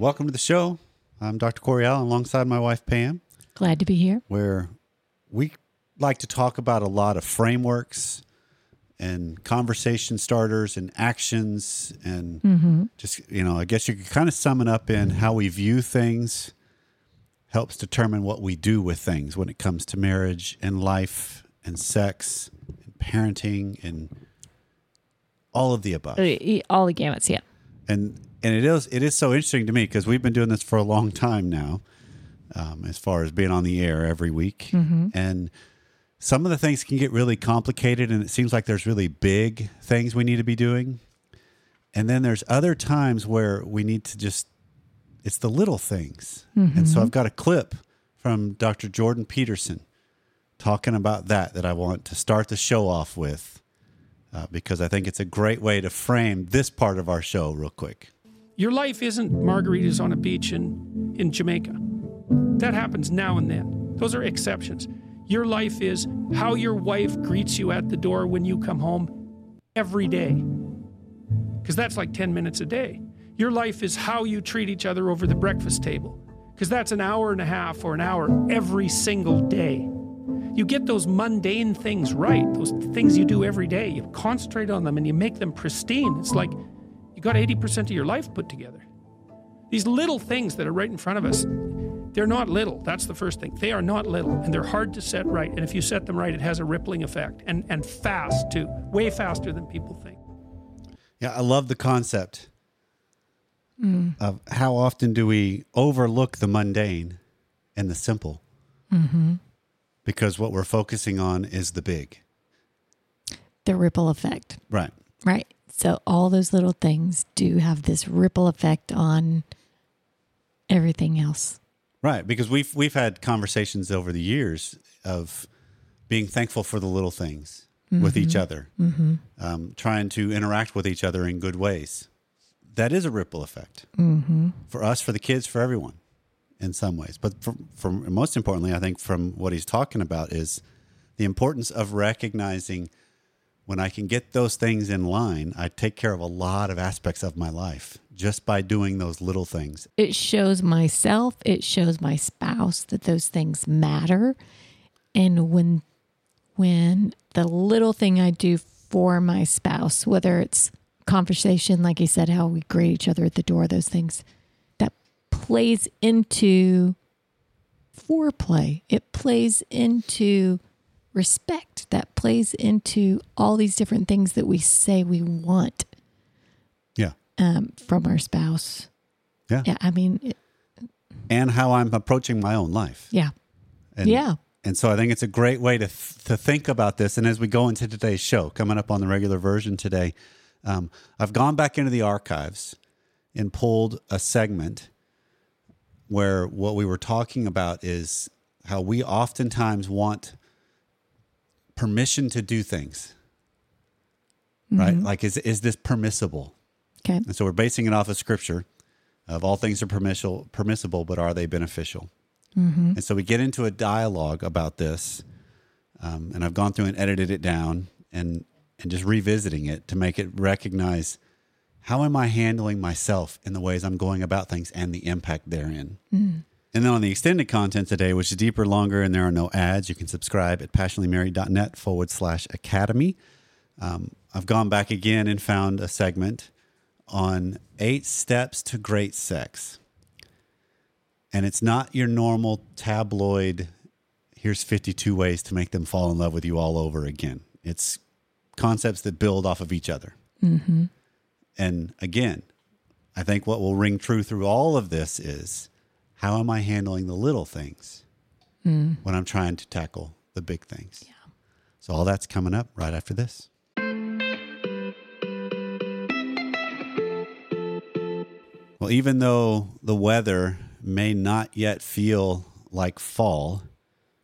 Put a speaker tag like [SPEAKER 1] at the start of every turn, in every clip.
[SPEAKER 1] welcome to the show. I'm Dr. Corey Allen alongside my wife Pam,
[SPEAKER 2] Glad to be here.
[SPEAKER 1] where we like to talk about a lot of frameworks and conversation starters and actions and mm-hmm. just you know, I guess you could kind of sum it up in how we view things helps determine what we do with things when it comes to marriage and life and sex and parenting and all of the above.
[SPEAKER 2] All the gamuts, yeah.
[SPEAKER 1] And and it is it is so interesting to me because we've been doing this for a long time now, um, as far as being on the air every week, and some of the things can get really complicated, and it seems like there's really big things we need to be doing, and then there's other times where we need to just it's the little things, and so I've got a clip from Dr. Jordan Peterson talking about that that I want to start the show off with. Uh, because I think it's a great way to frame this part of our show, real quick.
[SPEAKER 3] Your life isn't margaritas on a beach in, in Jamaica. That happens now and then. Those are exceptions. Your life is how your wife greets you at the door when you come home every day. Because that's like 10 minutes a day. Your life is how you treat each other over the breakfast table. Because that's an hour and a half or an hour every single day. You get those mundane things right, those things you do every day. You concentrate on them and you make them pristine. It's like you got 80% of your life put together. These little things that are right in front of us, they're not little. That's the first thing. They are not little and they're hard to set right. And if you set them right, it has a rippling effect and, and fast too, way faster than people think.
[SPEAKER 1] Yeah, I love the concept mm. of how often do we overlook the mundane and the simple mm-hmm. Because what we're focusing on is the big.
[SPEAKER 2] The ripple effect,
[SPEAKER 1] Right.
[SPEAKER 2] right? So all those little things do have this ripple effect on everything else.
[SPEAKER 1] Right, because we've we've had conversations over the years of being thankful for the little things with each mm-hmm. other, mm-hmm. um, trying to interact with each other in good ways. That is a ripple effect mm-hmm. for us, for the kids, for everyone, in some ways. But for, for most importantly, I think from what he's talking about is the importance of recognizing when I can get those things in line, I take care of a lot of aspects of my life just by doing those little things.
[SPEAKER 2] It shows myself, it shows my spouse that those things matter. And when when the little thing I do for my spouse, whether it's conversation, like you said, how we greet each other at the door, those things plays into foreplay. It plays into respect. That plays into all these different things that we say we want
[SPEAKER 1] Yeah.
[SPEAKER 2] um, from our spouse.
[SPEAKER 1] Yeah.
[SPEAKER 2] Yeah, I mean, it,
[SPEAKER 1] And how I'm approaching my own life.
[SPEAKER 2] yeah,
[SPEAKER 1] And,
[SPEAKER 2] yeah.
[SPEAKER 1] And so I think it's a great way to th- to think about this. And as we go into today's show, coming up on the regular version today, um, I've gone back into the archives and pulled a segment where what we were talking about is how we oftentimes want permission to do things. Right? Like, is is this permissible?
[SPEAKER 2] Okay.
[SPEAKER 1] And so we're basing it off of scripture of all things are permissible, permissible, but are they beneficial? And so we get into a dialogue about this. Um, and I've gone through and edited it down and, and just revisiting it to make it recognize how am I handling myself in the ways I'm going about things and the impact therein. And then on the extended content today, which is deeper, longer, and there are no ads, you can subscribe at passionatelymarried.net forward slash academy. Um, I've gone back again and found a segment on eight steps to great sex. And it's not your normal tabloid, here's 52 ways to make them fall in love with you all over again. It's concepts that build off of each other. And again, I think what will ring true through all of this is how am I handling the little things hmm. when I'm trying to tackle the big things? Yeah. So all that's coming up right after this. Well, even though the weather may not yet feel like fall,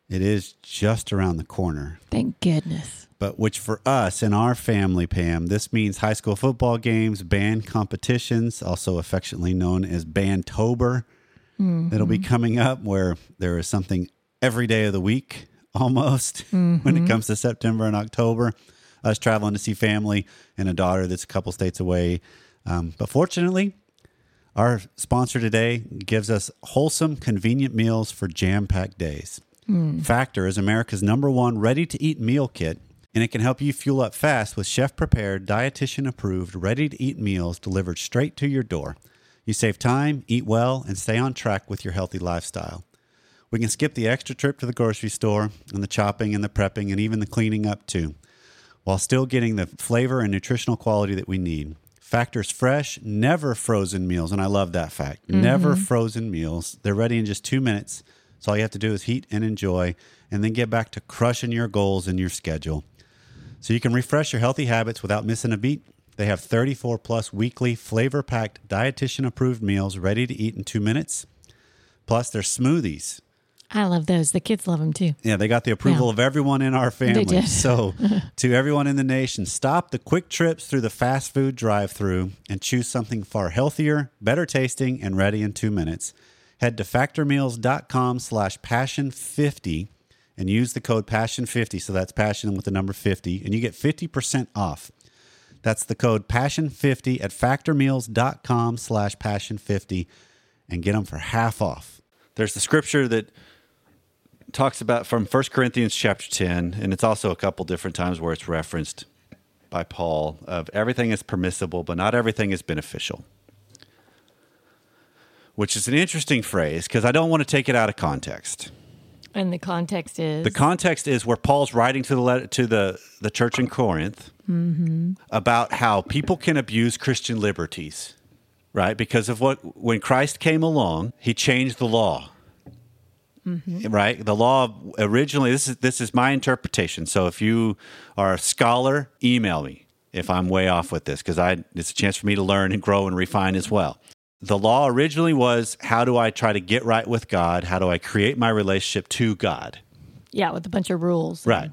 [SPEAKER 1] it is just around the corner.
[SPEAKER 2] Thank goodness.
[SPEAKER 1] But which for us in our family, Pam, this means high school football games, band competitions, also affectionately known as Bandtober, mm-hmm. that'll be coming up where there is something every day of the week almost when it mm-hmm. comes to September and October. Us traveling to see family and a daughter that's a couple states away. Um, but fortunately, Our sponsor today gives us wholesome, convenient meals for jam packed days. Hmm. Factor is America's number one ready to eat meal kit, and it can help you fuel up fast with chef prepared, dietitian approved, ready to eat meals delivered straight to your door. You save time, eat well, and stay on track with your healthy lifestyle. We can skip the extra trip to the grocery store and the chopping and the prepping and even the cleaning up too, while still getting the flavor and nutritional quality that we need. Factor's fresh, never frozen meals, and I love that fact. Mm-hmm. Never frozen meals. They're ready in just two minutes. So all you have to do is heat and enjoy, and then get back to crushing your goals and your schedule. So you can refresh your healthy habits without missing a beat. They have 34 plus weekly flavor packed, dietitian approved meals ready to eat in two minutes. Plus, their smoothies.
[SPEAKER 2] I love those. The kids love them too.
[SPEAKER 1] Yeah, they got the approval
[SPEAKER 2] Yeah.
[SPEAKER 1] of everyone in our family. so, to everyone in the nation, stop the quick trips through the fast food drive through and choose something far healthier, better tasting, and ready in two minutes. Head to factormeals.com slash passion50 and use the code passion50. So that's passion with the number 50, and you get 50% off. That's the code passion50 at factormeals.com slash passion50 and get them for half off. There's the scripture that talks about from 1 Corinthians chapter 10, and it's also a couple different times where it's referenced by Paul of everything is permissible, but not everything is beneficial. Which is an interesting phrase because I don't want to take it out of context.
[SPEAKER 2] And the context is
[SPEAKER 1] The context is where Paul's writing to the letter, to the, the church in Corinth mm-hmm. about how people can abuse Christian liberties, right? Because of what when Christ came along, he changed the law. Mm-hmm. Right? The law originally this is this is my interpretation. So if you are a scholar, email me if I'm way off with this because I it's a chance for me to learn and grow and refine as well. The law originally was how do I try to get right with God? How do I create my relationship to God?
[SPEAKER 2] yeah, with a bunch of rules.
[SPEAKER 1] Right.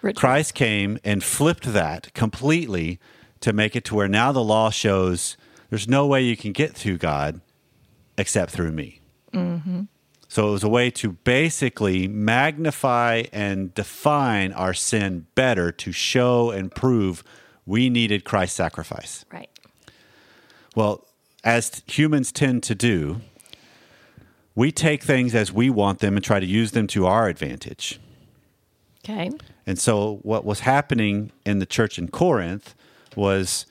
[SPEAKER 2] rituals.
[SPEAKER 1] Christ came and flipped that completely to make it to where now the law shows there's no way you can get to God except through me. Mm-hmm. So it was a way to basically magnify and define our sin better to show and prove we needed Christ's sacrifice.
[SPEAKER 2] Right.
[SPEAKER 1] Well, as humans tend to do, we take things as we want them and try to use them to our advantage.
[SPEAKER 2] Okay.
[SPEAKER 1] And so, what was happening in the church in Corinth was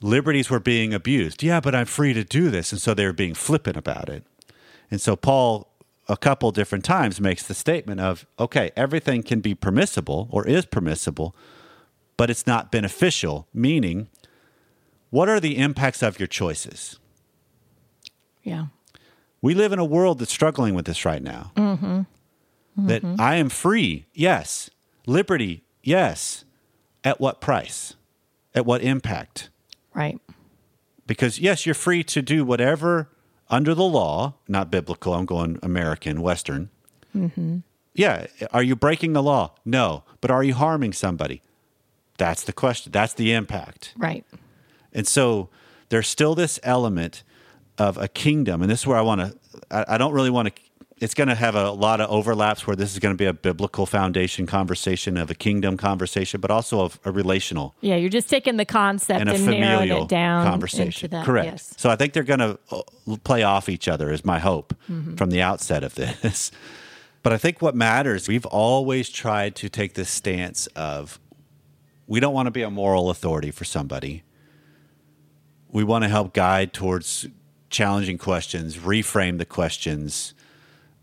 [SPEAKER 1] liberties were being abused. Yeah, but I'm free to do this. And so they were being flippant about it. And so, Paul, a couple different times, makes the statement of okay, everything can be permissible or is permissible, but it's not beneficial, meaning, what are the impacts of your choices?
[SPEAKER 2] Yeah.
[SPEAKER 1] We live in a world that's struggling with this right now. Mm-hmm. Mm-hmm. That I am free, yes. Liberty, yes. At what price? At what impact?
[SPEAKER 2] Right.
[SPEAKER 1] Because, yes, you're free to do whatever under the law, not biblical, I'm going American, Western. Mm-hmm. Yeah. Are you breaking the law? No. But are you harming somebody? That's the question. That's the impact.
[SPEAKER 2] Right.
[SPEAKER 1] And so there's still this element of a kingdom, and this is where I want to. I, I don't really want to. It's going to have a lot of overlaps where this is going to be a biblical foundation conversation of a kingdom conversation, but also of a relational
[SPEAKER 2] Yeah, you're just taking the concept
[SPEAKER 1] and
[SPEAKER 2] and, narrowing
[SPEAKER 1] familial
[SPEAKER 2] it down
[SPEAKER 1] conversation.
[SPEAKER 2] into that.
[SPEAKER 1] Correct.
[SPEAKER 2] Yes.
[SPEAKER 1] So I think they're going to play off each other, is my hope
[SPEAKER 2] Mm-hmm.
[SPEAKER 1] from the outset of this. But I think what matters, we've always tried to take this stance of we don't want to be a moral authority for somebody. We want to help guide towards challenging questions, reframe the questions,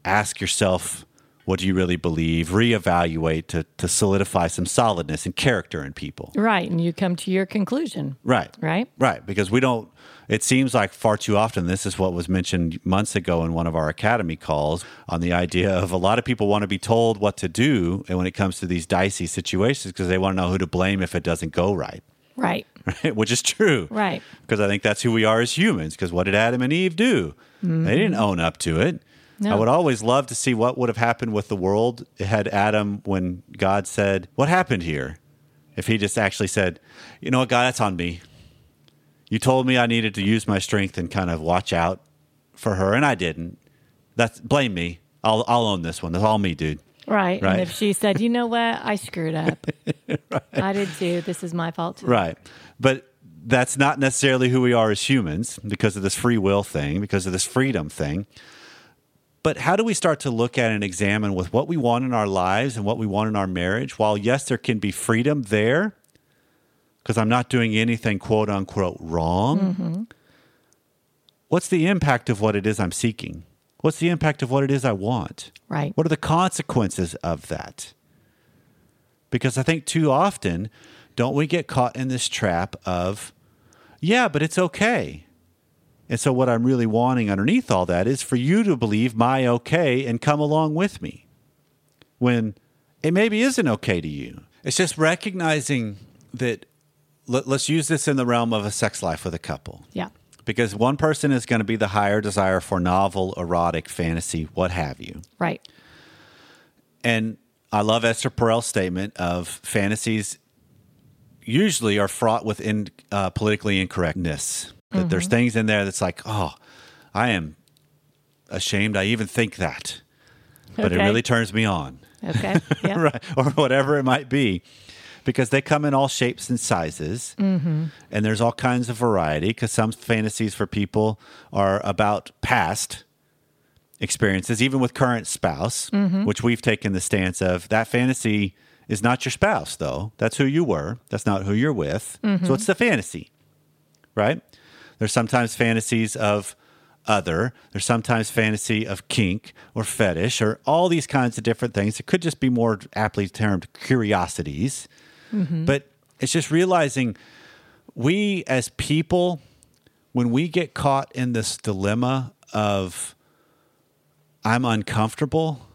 [SPEAKER 1] ask yourself, what do you really believe? Reevaluate to, to solidify some solidness and character in people.
[SPEAKER 2] Right. And you come to your conclusion.
[SPEAKER 1] Right.
[SPEAKER 2] Right.
[SPEAKER 1] Right. Because we don't, it seems like far too often, this is what was mentioned months ago in one of our academy calls on the idea of a lot of people want to be told what to do. And when it comes to these dicey situations, because they want to know who to blame if it doesn't go right.
[SPEAKER 2] Right.
[SPEAKER 1] Right. Which is true.
[SPEAKER 2] Right.
[SPEAKER 1] Because I think that's who we are as humans. Because what did Adam and Eve do? They didn't mm-hmm. own up to it. I would always love to see what would have happened with the world had Adam, when God said, What happened here? If he just actually said, You know what, God, that's on me. You told me I needed to use my strength and kind of watch out for her, and I didn't. That's blame me. I'll I'll own this one. That's all me, dude.
[SPEAKER 2] Right.
[SPEAKER 1] Right.
[SPEAKER 2] And if she said, you know what, I screwed up. I did too. This is my fault. Too.
[SPEAKER 1] Right. But that's not necessarily who we are as humans because of this free will thing, because of this freedom thing. But how do we start to look at and examine with what we want in our lives and what we want in our marriage? While, yes, there can be freedom there, because I'm not doing anything quote unquote wrong. Mm-hmm. What's the impact of what it is I'm seeking? What's the impact of what it is I want?
[SPEAKER 2] Right.
[SPEAKER 1] What are the consequences of that? Because I think too often, don't we get caught in this trap of, yeah, but it's okay. And so, what I'm really wanting underneath all that is for you to believe my okay and come along with me when it maybe isn't okay to you. It's just recognizing that let, us use this in the realm of a sex life with a couple
[SPEAKER 2] Yeah.
[SPEAKER 1] Because one person is going to be the higher desire for novel, erotic, fantasy, what have you.
[SPEAKER 2] Right.
[SPEAKER 1] And I love Esther Perel's statement of fantasies usually are fraught with in, uh, politically incorrectness. That there's things in there that's like, oh, I am ashamed I even think that, but it really turns me on,
[SPEAKER 2] Okay. Yeah.
[SPEAKER 1] right? Or whatever it might be, because they come in all shapes and sizes, mm-hmm. and there's all kinds of variety. Because some fantasies for people are about past experiences, even with current spouse, mm-hmm. which we've taken the stance of that fantasy is not your spouse, though. That's who you were. That's not who you're with. So mm-hmm. it's the fantasy, right? There's sometimes fantasies of other. There's sometimes fantasy of kink or fetish or all these kinds of different things. It could just be more aptly termed curiosities. Mm-hmm. But it's just realizing we as people, when we get caught in this dilemma of I'm uncomfortable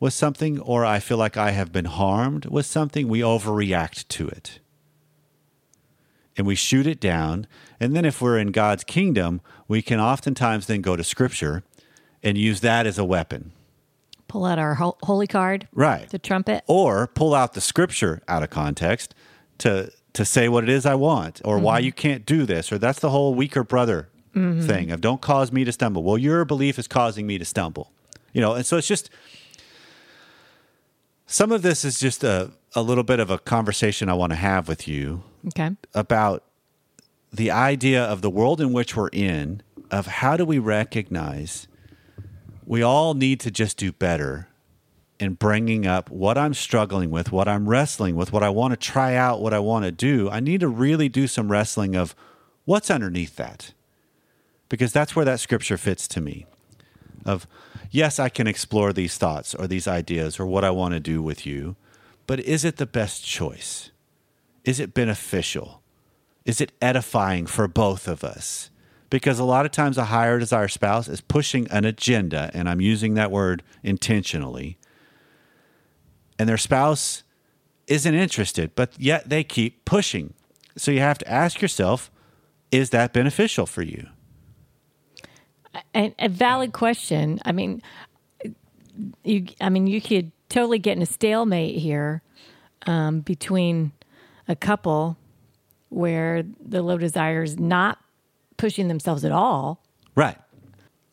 [SPEAKER 1] with something or I feel like I have been harmed with something, we overreact to it. And we shoot it down. And then if we're in God's kingdom, we can oftentimes then go to scripture and use that as a weapon.
[SPEAKER 2] Pull out our ho- holy card.
[SPEAKER 1] Right.
[SPEAKER 2] The trumpet.
[SPEAKER 1] Or pull out the scripture out of context to to say what it is I want or why mm-hmm. you can't do this or that's the whole weaker brother mm-hmm. thing of don't cause me to stumble. Well, your belief is causing me to stumble. You know, and so it's just some of this is just a, a little bit of a conversation I want to have with you
[SPEAKER 2] Okay.
[SPEAKER 1] about the idea of the world in which we're in of how do we recognize we all need to just do better in bringing up what I'm struggling with, what I'm wrestling with, what I want to try out, what I want to do. I need to really do some wrestling of what's underneath that. Because that's where that scripture fits to me. Of yes, I can explore these thoughts or these ideas or what I want to do with you, but is it the best choice? Is it beneficial? Is it edifying for both of us? Because a lot of times a higher desire spouse is pushing an agenda, and I'm using that word intentionally, and their spouse isn't interested, but yet they keep pushing. So you have to ask yourself, is that beneficial for you?
[SPEAKER 2] And a valid question. I mean, you. I mean, you could totally get in a stalemate here um, between a couple where the low desire is not pushing themselves at all,
[SPEAKER 1] Right.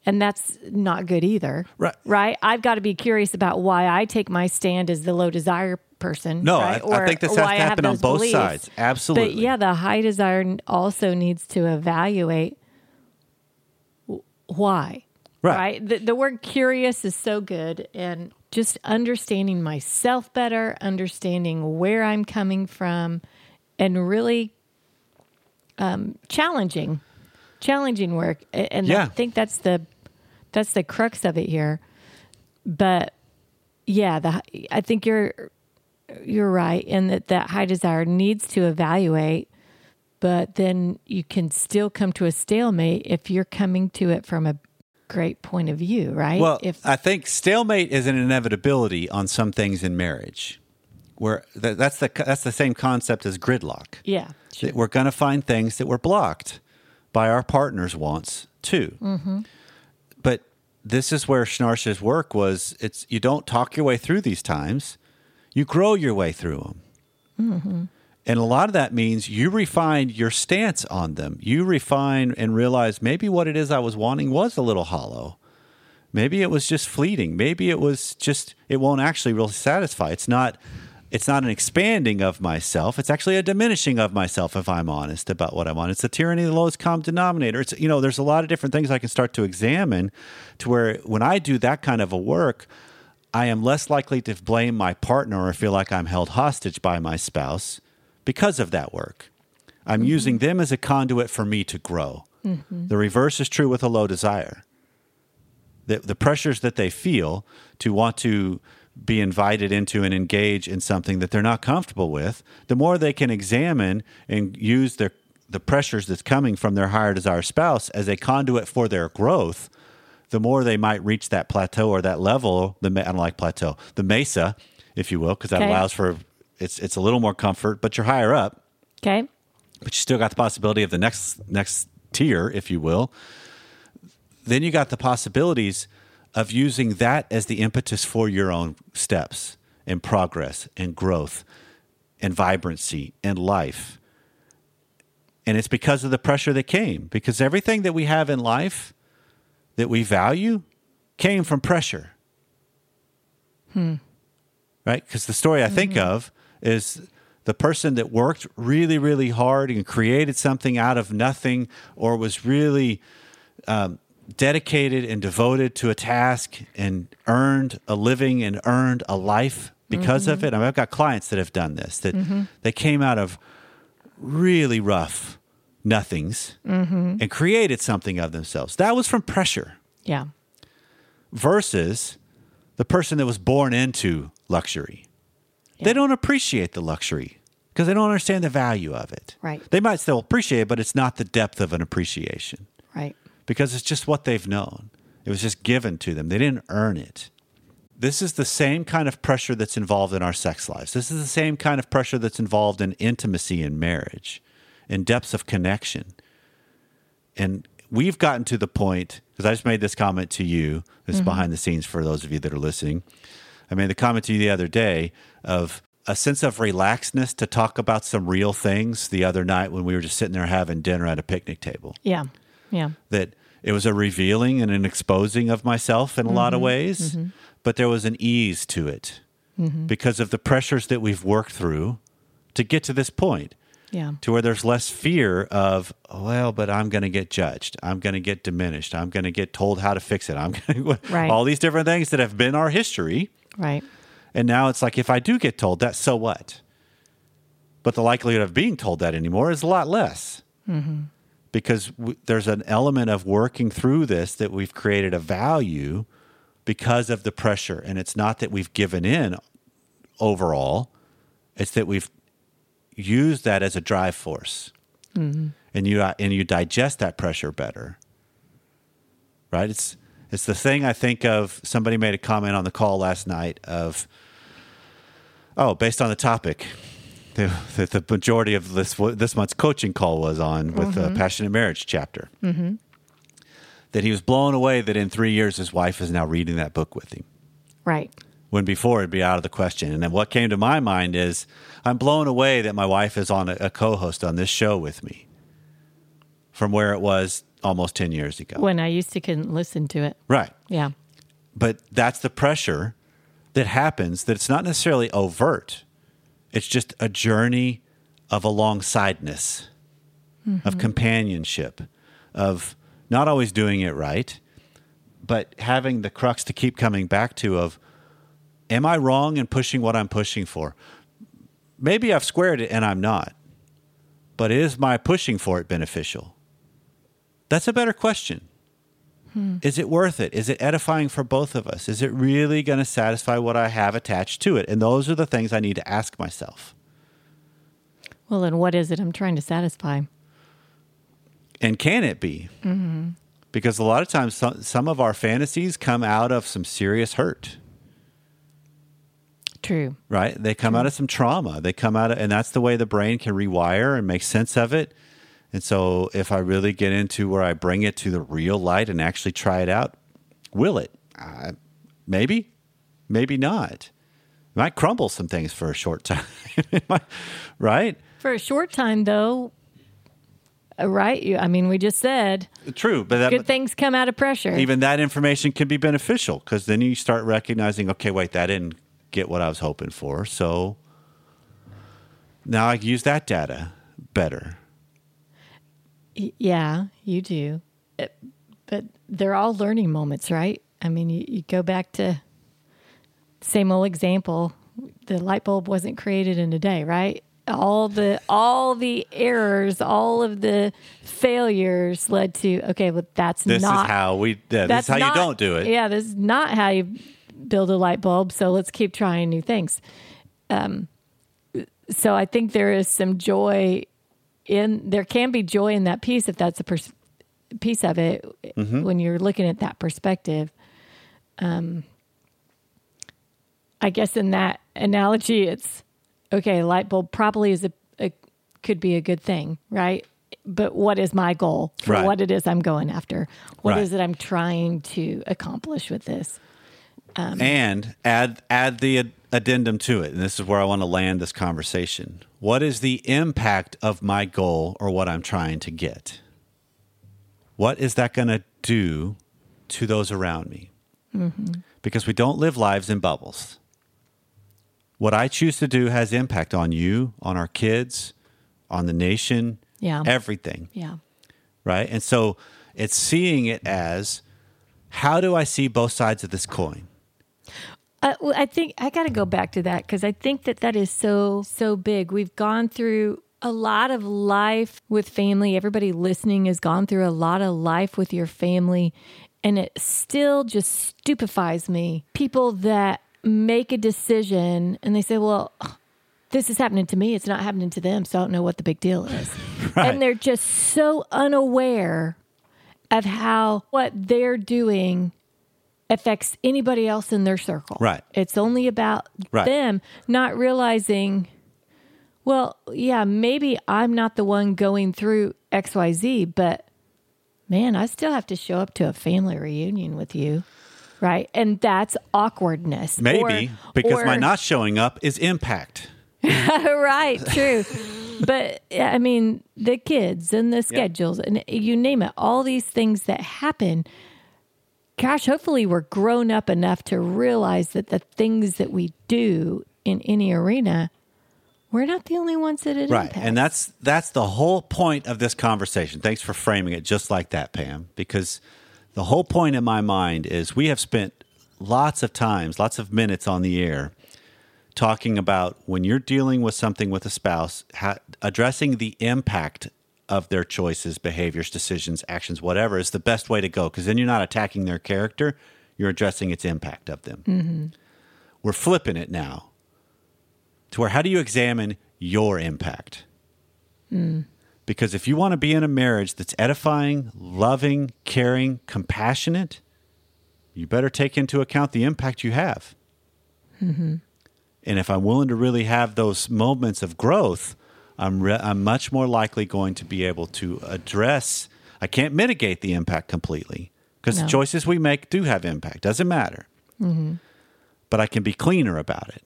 [SPEAKER 2] and that's not good either.
[SPEAKER 1] Right.
[SPEAKER 2] Right. I've got to be curious about why I take my stand as the low desire person.
[SPEAKER 1] No,
[SPEAKER 2] right?
[SPEAKER 1] I- I think this has to happen on both
[SPEAKER 2] beliefs.
[SPEAKER 1] sides. Absolutely.
[SPEAKER 2] But yeah, the high desire also needs to evaluate why.
[SPEAKER 1] Right.
[SPEAKER 2] The, the word curious is so good. And just understanding myself better, understanding where I'm coming from, and really um, challenging, challenging work. And
[SPEAKER 1] Yeah.
[SPEAKER 2] I think that's the that's the crux of it here. But yeah, the I think you're you're right in that that high desire needs to evaluate, but then you can still come to a stalemate if you're coming to it from a great point of view, right?
[SPEAKER 1] Well,
[SPEAKER 2] if
[SPEAKER 1] I think stalemate is an inevitability on some things in marriage. Where th- that's the that's the same concept as gridlock.
[SPEAKER 2] yeah,
[SPEAKER 1] that we're going to find things that were blocked by our partner's wants too. Mm-hmm. But this is where Schnarch's work was. It's you don't talk your way through these times; you grow your way through them. Mm-hmm. And a lot of that means you refine your stance on them. You refine and realize maybe what it is I was wanting was a little hollow. Maybe it was just fleeting. Maybe it was just, it won't actually really satisfy. It's not it's not an expanding of myself. It's actually a diminishing of myself if I'm honest about what I want. It's the tyranny of the lowest common denominator. It's you know, there's a lot of different things I can start to examine to where when I do that kind of a work, I am less likely to blame my partner or feel like I'm held hostage by my spouse because of that work. I'm mm-hmm. using them as a conduit for me to grow. Mm-hmm. The reverse is true with a low desire. The, the pressures that they feel to want to be invited into and engage in something that they're not comfortable with, the more they can examine and use their the pressures that's coming from their higher desire spouse as a conduit for their growth, the more they might reach that plateau or that level. The I don't like plateau, the mesa, if you will, because that
[SPEAKER 2] Okay.
[SPEAKER 1] allows for it's it's a little more comfort, but you're higher up
[SPEAKER 2] Okay.
[SPEAKER 1] but you still got the possibility of the next next tier, if you will. Then you got the possibilities of using that as the impetus for your own steps and progress and growth and vibrancy and life. And it's because of the pressure that came, because everything that we have in life that we value came from pressure. Hmm. Right? Because the story I think of is the person that worked really, really hard and created something out of nothing or was really um, dedicated and devoted to a task and earned a living and earned a life because of mm-hmm. it. I mean, I've got clients that have done this, that mm-hmm. they came out of really rough nothings mm-hmm. and created something of themselves. That was from pressure
[SPEAKER 2] Yeah.
[SPEAKER 1] versus the person that was born into luxury. They don't appreciate the luxury because they don't understand the value of it.
[SPEAKER 2] Right.
[SPEAKER 1] They might still appreciate it, but it's not the depth of an appreciation
[SPEAKER 2] Right.
[SPEAKER 1] Because it's just what they've known. It was just given to them. They didn't earn it. This is the same kind of pressure that's involved in our sex lives. This is the same kind of pressure that's involved in intimacy in marriage, in depths of connection. And we've gotten to the point, because I just made this comment to you, this is behind the scenes for those of you that are listening. I made the comment to you the other day of a sense of relaxedness to talk about some real things the other night when we were just sitting there having dinner at a picnic table
[SPEAKER 2] Yeah. Yeah.
[SPEAKER 1] that it was a revealing and an exposing of myself in a lot of mm-hmm. ways, mm-hmm. but there was an ease to it mm-hmm. because of the pressures that we've worked through to get to this point
[SPEAKER 2] Yeah.
[SPEAKER 1] to where there's less fear of, oh, well, but I'm going to get judged. I'm going to get diminished. I'm going to get told how to fix it. I'm going to,
[SPEAKER 2] Right.
[SPEAKER 1] all these different things that have been our history.
[SPEAKER 2] Right.
[SPEAKER 1] And now it's like, if I do get told that, so what? But the likelihood of being told that anymore is a lot less. Because w- there's an element of working through this that we've created a value because of the pressure. And it's not that we've given in overall, it's that we've used that as a drive force. Mm-hmm. And you uh, and you digest that pressure better. Right? It's it's the thing I think of somebody made a comment on the call last night of oh, based on the topic that the majority of this this month's coaching call was on with the mm-hmm. passionate marriage chapter. Mm-hmm. That he was blown away that in three years his wife is now reading that book with him
[SPEAKER 2] Right.
[SPEAKER 1] when before it'd be out of the question. And then what came to my mind is I'm blown away that my wife is on a, a co-host on this show with me from where it was almost 10 years ago.
[SPEAKER 2] When I used to couldn't listen to it.
[SPEAKER 1] Right.
[SPEAKER 2] Yeah.
[SPEAKER 1] But that's the pressure that happens that it's not necessarily overt. It's just a journey of alongsideness, of mm-hmm. companionship, of not always doing it right, but having the crux to keep coming back to of am I wrong in pushing what I'm pushing for? Maybe I've squared it and I'm not. But is my pushing for it beneficial? That's a better question. Hmm. Is it worth it? Is it edifying for both of us? Is it really going to satisfy what I have attached to it? And those are the things I need to ask myself.
[SPEAKER 2] Well, then what is it I'm trying to satisfy?
[SPEAKER 1] And can it be? Mm-hmm. Because a lot of times, some, some of our fantasies come out of some serious hurt,
[SPEAKER 2] True.
[SPEAKER 1] right? They come out of some trauma. They come out of, and that's the way the brain can rewire and make sense of it. And so, if I really get into where I bring it to the real light and actually try it out, will it? Uh, maybe, maybe not. It might crumble some things for a short time, right?
[SPEAKER 2] For a short time, though, uh, right? You, I mean, we just said
[SPEAKER 1] True, but that,
[SPEAKER 2] good things come out of pressure.
[SPEAKER 1] even that information can be beneficial because then you start recognizing, okay, wait, that didn't get what I was hoping for. So Now I use that data better.
[SPEAKER 2] Yeah, you do. It- but they're all learning moments, right? I mean, you, you go back to same old example. The light bulb wasn't created in a day, right? All the all the errors, all of the failures led to okay, but that's
[SPEAKER 1] This
[SPEAKER 2] not
[SPEAKER 1] is how we. Yeah, this
[SPEAKER 2] that's
[SPEAKER 1] is how
[SPEAKER 2] not-
[SPEAKER 1] you don't do it.
[SPEAKER 2] Yeah, this is not how you build a light bulb. So let's keep trying new things. Um, so I think there is some joy in there can be joy in that piece if that's a pers- piece of it
[SPEAKER 1] Mm-hmm.
[SPEAKER 2] when you're looking at that perspective. Um, I guess in that analogy, it's okay. Light bulb probably is a, a could be a good thing, right? But what is my goal for
[SPEAKER 1] Right.
[SPEAKER 2] what it is I'm going after? What
[SPEAKER 1] Right.
[SPEAKER 2] is it I'm trying to accomplish with this?
[SPEAKER 1] and add add the addendum to it and this is where i want to land this conversation what is the impact of my goal or what i'm trying to get what is that going to do to those around me mm-hmm. because we don't live lives in bubbles what i choose to do has impact on you on our kids on the nation
[SPEAKER 2] Yeah.
[SPEAKER 1] everything
[SPEAKER 2] Yeah.
[SPEAKER 1] right? And so it's seeing it as how do I see both sides of this coin?
[SPEAKER 2] Uh, I think I got to go back to that because I think that that is so so big. We've gone through a lot of life with family. Everybody listening has gone through a lot of life with your family, and it still just stupefies me. People that make a decision and they say, "Well." This is happening to me. It's not happening to them, so I don't know what the big deal is.
[SPEAKER 1] Right.
[SPEAKER 2] And they're just so unaware of how what they're doing affects anybody else in their circle.
[SPEAKER 1] Right.
[SPEAKER 2] It's only about
[SPEAKER 1] Right.
[SPEAKER 2] them not realizing, well, yeah, maybe I'm not the one going through XYZ, but man, I still have to show up to a family reunion with you. Right. And that's awkwardness.
[SPEAKER 1] Maybe
[SPEAKER 2] Or-
[SPEAKER 1] because my not showing up is impact.
[SPEAKER 2] right, true. but I mean, the kids and the schedules and you name it, all these things that happen. Gosh, hopefully we're grown up enough to realize that the things that we do in any arena, we're not the only ones that it
[SPEAKER 1] Right.
[SPEAKER 2] impacts.
[SPEAKER 1] And that's that's the whole point of this conversation. Thanks for framing it just like that, Pam, because the whole point in my mind is we have spent lots of times, lots of minutes on the air talking about when you're dealing with something with a spouse, addressing the impact of their choices, behaviors, decisions, actions, whatever is the best way to go because then you're not attacking their character, you're addressing its impact of them. Mm-hmm. We're flipping it now to where how do you examine your impact? Mm. Because if you want to be in a marriage that's edifying, loving, caring, compassionate, you better take into account the impact you have. Mm-hmm. And if I'm willing to really have those moments of growth, I'm, re- I'm much more likely going to be able to address. I can't mitigate the impact completely because
[SPEAKER 2] No.
[SPEAKER 1] the choices we make do have impact. Doesn't matter. Mm-hmm. But I can be cleaner about it.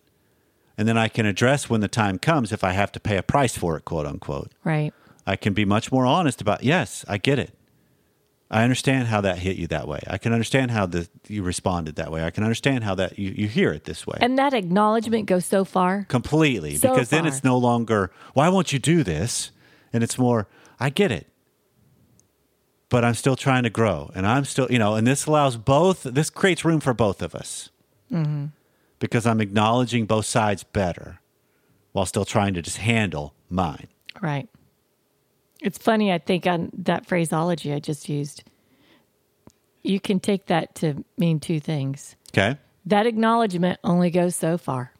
[SPEAKER 1] And then I can address when the time comes if I have to pay a price for it, quote unquote.
[SPEAKER 2] right.
[SPEAKER 1] I can be much more honest about, yes, I get it. I understand how that hit you that way. I can understand how the, you responded that way. I can understand how that you, you hear it this way.
[SPEAKER 2] And that acknowledgement goes so far.
[SPEAKER 1] Completely.
[SPEAKER 2] So
[SPEAKER 1] because then it's no longer, why won't you do this? And it's more, I get it. But I'm still trying to grow. And I'm still, you know, and this allows both, this creates room for both of us.
[SPEAKER 2] Mm-hmm.
[SPEAKER 1] Because I'm acknowledging both sides better while still trying to just handle mine.
[SPEAKER 2] Right. It's funny, I think, on that phraseology I just used. You can take that to mean two things.
[SPEAKER 1] Okay.
[SPEAKER 2] That acknowledgement only goes so far.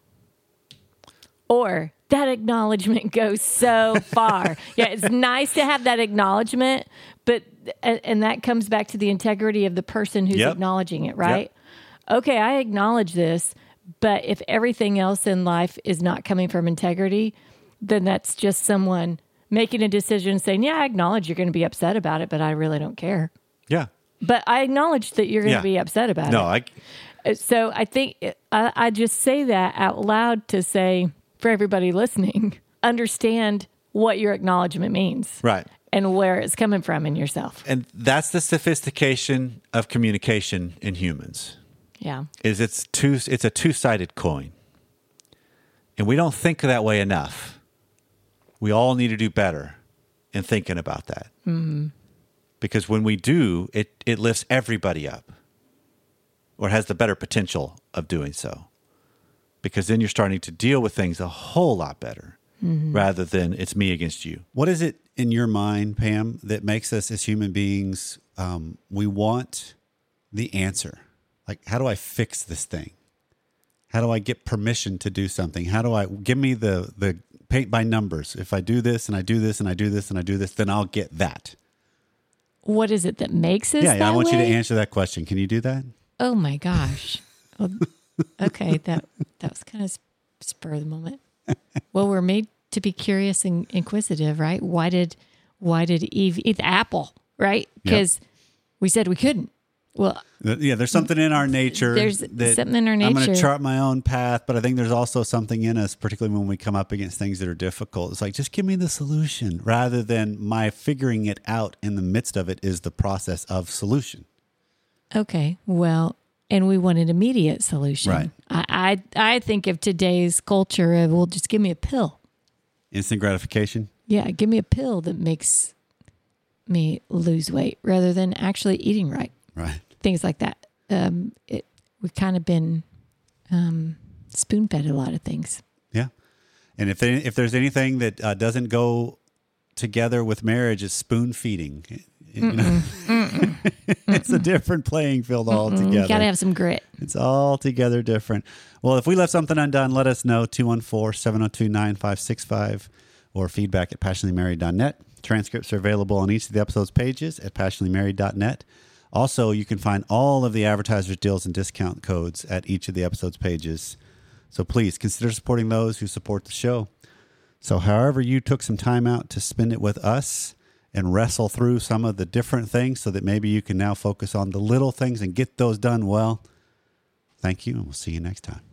[SPEAKER 2] Or that acknowledgement goes so far. yeah, it's nice to have that acknowledgement, but and, and that comes back to the integrity of the person who's
[SPEAKER 1] Yep.
[SPEAKER 2] acknowledging it, right? Okay, I acknowledge this, but if everything else in life is not coming from integrity, then that's just someone making a decision saying, "Yeah, I acknowledge you're going to be upset about it, but I really don't care."
[SPEAKER 1] Yeah.
[SPEAKER 2] But I acknowledge that you're going to
[SPEAKER 1] Yeah.
[SPEAKER 2] be upset about it.
[SPEAKER 1] No, I, uh,
[SPEAKER 2] So I think I, I just say that out loud to say for everybody listening, understand what your acknowledgement means
[SPEAKER 1] right.
[SPEAKER 2] and where it's coming from in yourself.
[SPEAKER 1] And that's the sophistication of communication in humans.
[SPEAKER 2] Yeah.
[SPEAKER 1] Is it's two it's a two-sided coin. And we don't think that way enough. We all need to do better in thinking about that. Mm-hmm. Because when we do, it, it lifts everybody up or has the better potential of doing so. Because then you're starting to deal with things a whole lot better mm-hmm. rather than it's me against you. What is it in your mind, Pam, that makes us as human beings, um, we want the answer? Like, how do I fix this thing? How do I get permission to do something? How do I give me the the paint by numbers? If I do this and I do this and I do this and I do this, then I'll get that.
[SPEAKER 2] What is it that makes us?
[SPEAKER 1] Yeah, yeah I want
[SPEAKER 2] way?
[SPEAKER 1] you to answer that question. Can you do that?
[SPEAKER 2] Oh my gosh. Well, okay, that that was kind of spur of the moment. Well, we're made to be curious and inquisitive, right? Why did why did Eve eat the apple, right? Because yep. we said we couldn't. Well,
[SPEAKER 1] yeah, there's something in our nature.
[SPEAKER 2] There's something in our nature.
[SPEAKER 1] I'm going to chart my own path, but I think there's also something in us, particularly when we come up against things that are difficult. It's like just give me the solution, rather than my figuring it out in the midst of it is the process of solution.
[SPEAKER 2] Okay, well, and we want an immediate solution.
[SPEAKER 1] Right.
[SPEAKER 2] I I, I think of today's culture of well, just give me a pill.
[SPEAKER 1] Instant gratification.
[SPEAKER 2] Yeah, give me a pill that makes me lose weight rather than actually eating right
[SPEAKER 1] right?
[SPEAKER 2] Things like that. Um, it we've kind of been um, spoon fed a lot of things.
[SPEAKER 1] Yeah, and if they, if there's anything that uh, doesn't go together with marriage, is spoon feeding. You know? it's a different playing field altogether.
[SPEAKER 2] You gotta have some grit.
[SPEAKER 1] It's altogether different. Well, if we left something undone, let us know 214 702 9565 or feedback at passionatelymarried.net. Transcripts are available on each of the episode's pages at passionatelymarried.net. Also, you can find all of the advertisers' deals and discount codes at each of the episode's pages. So please consider supporting those who support the show. So, however, you took some time out to spend it with us and wrestle through some of the different things so that maybe you can now focus on the little things and get those done well. Thank you, and we'll see you next time.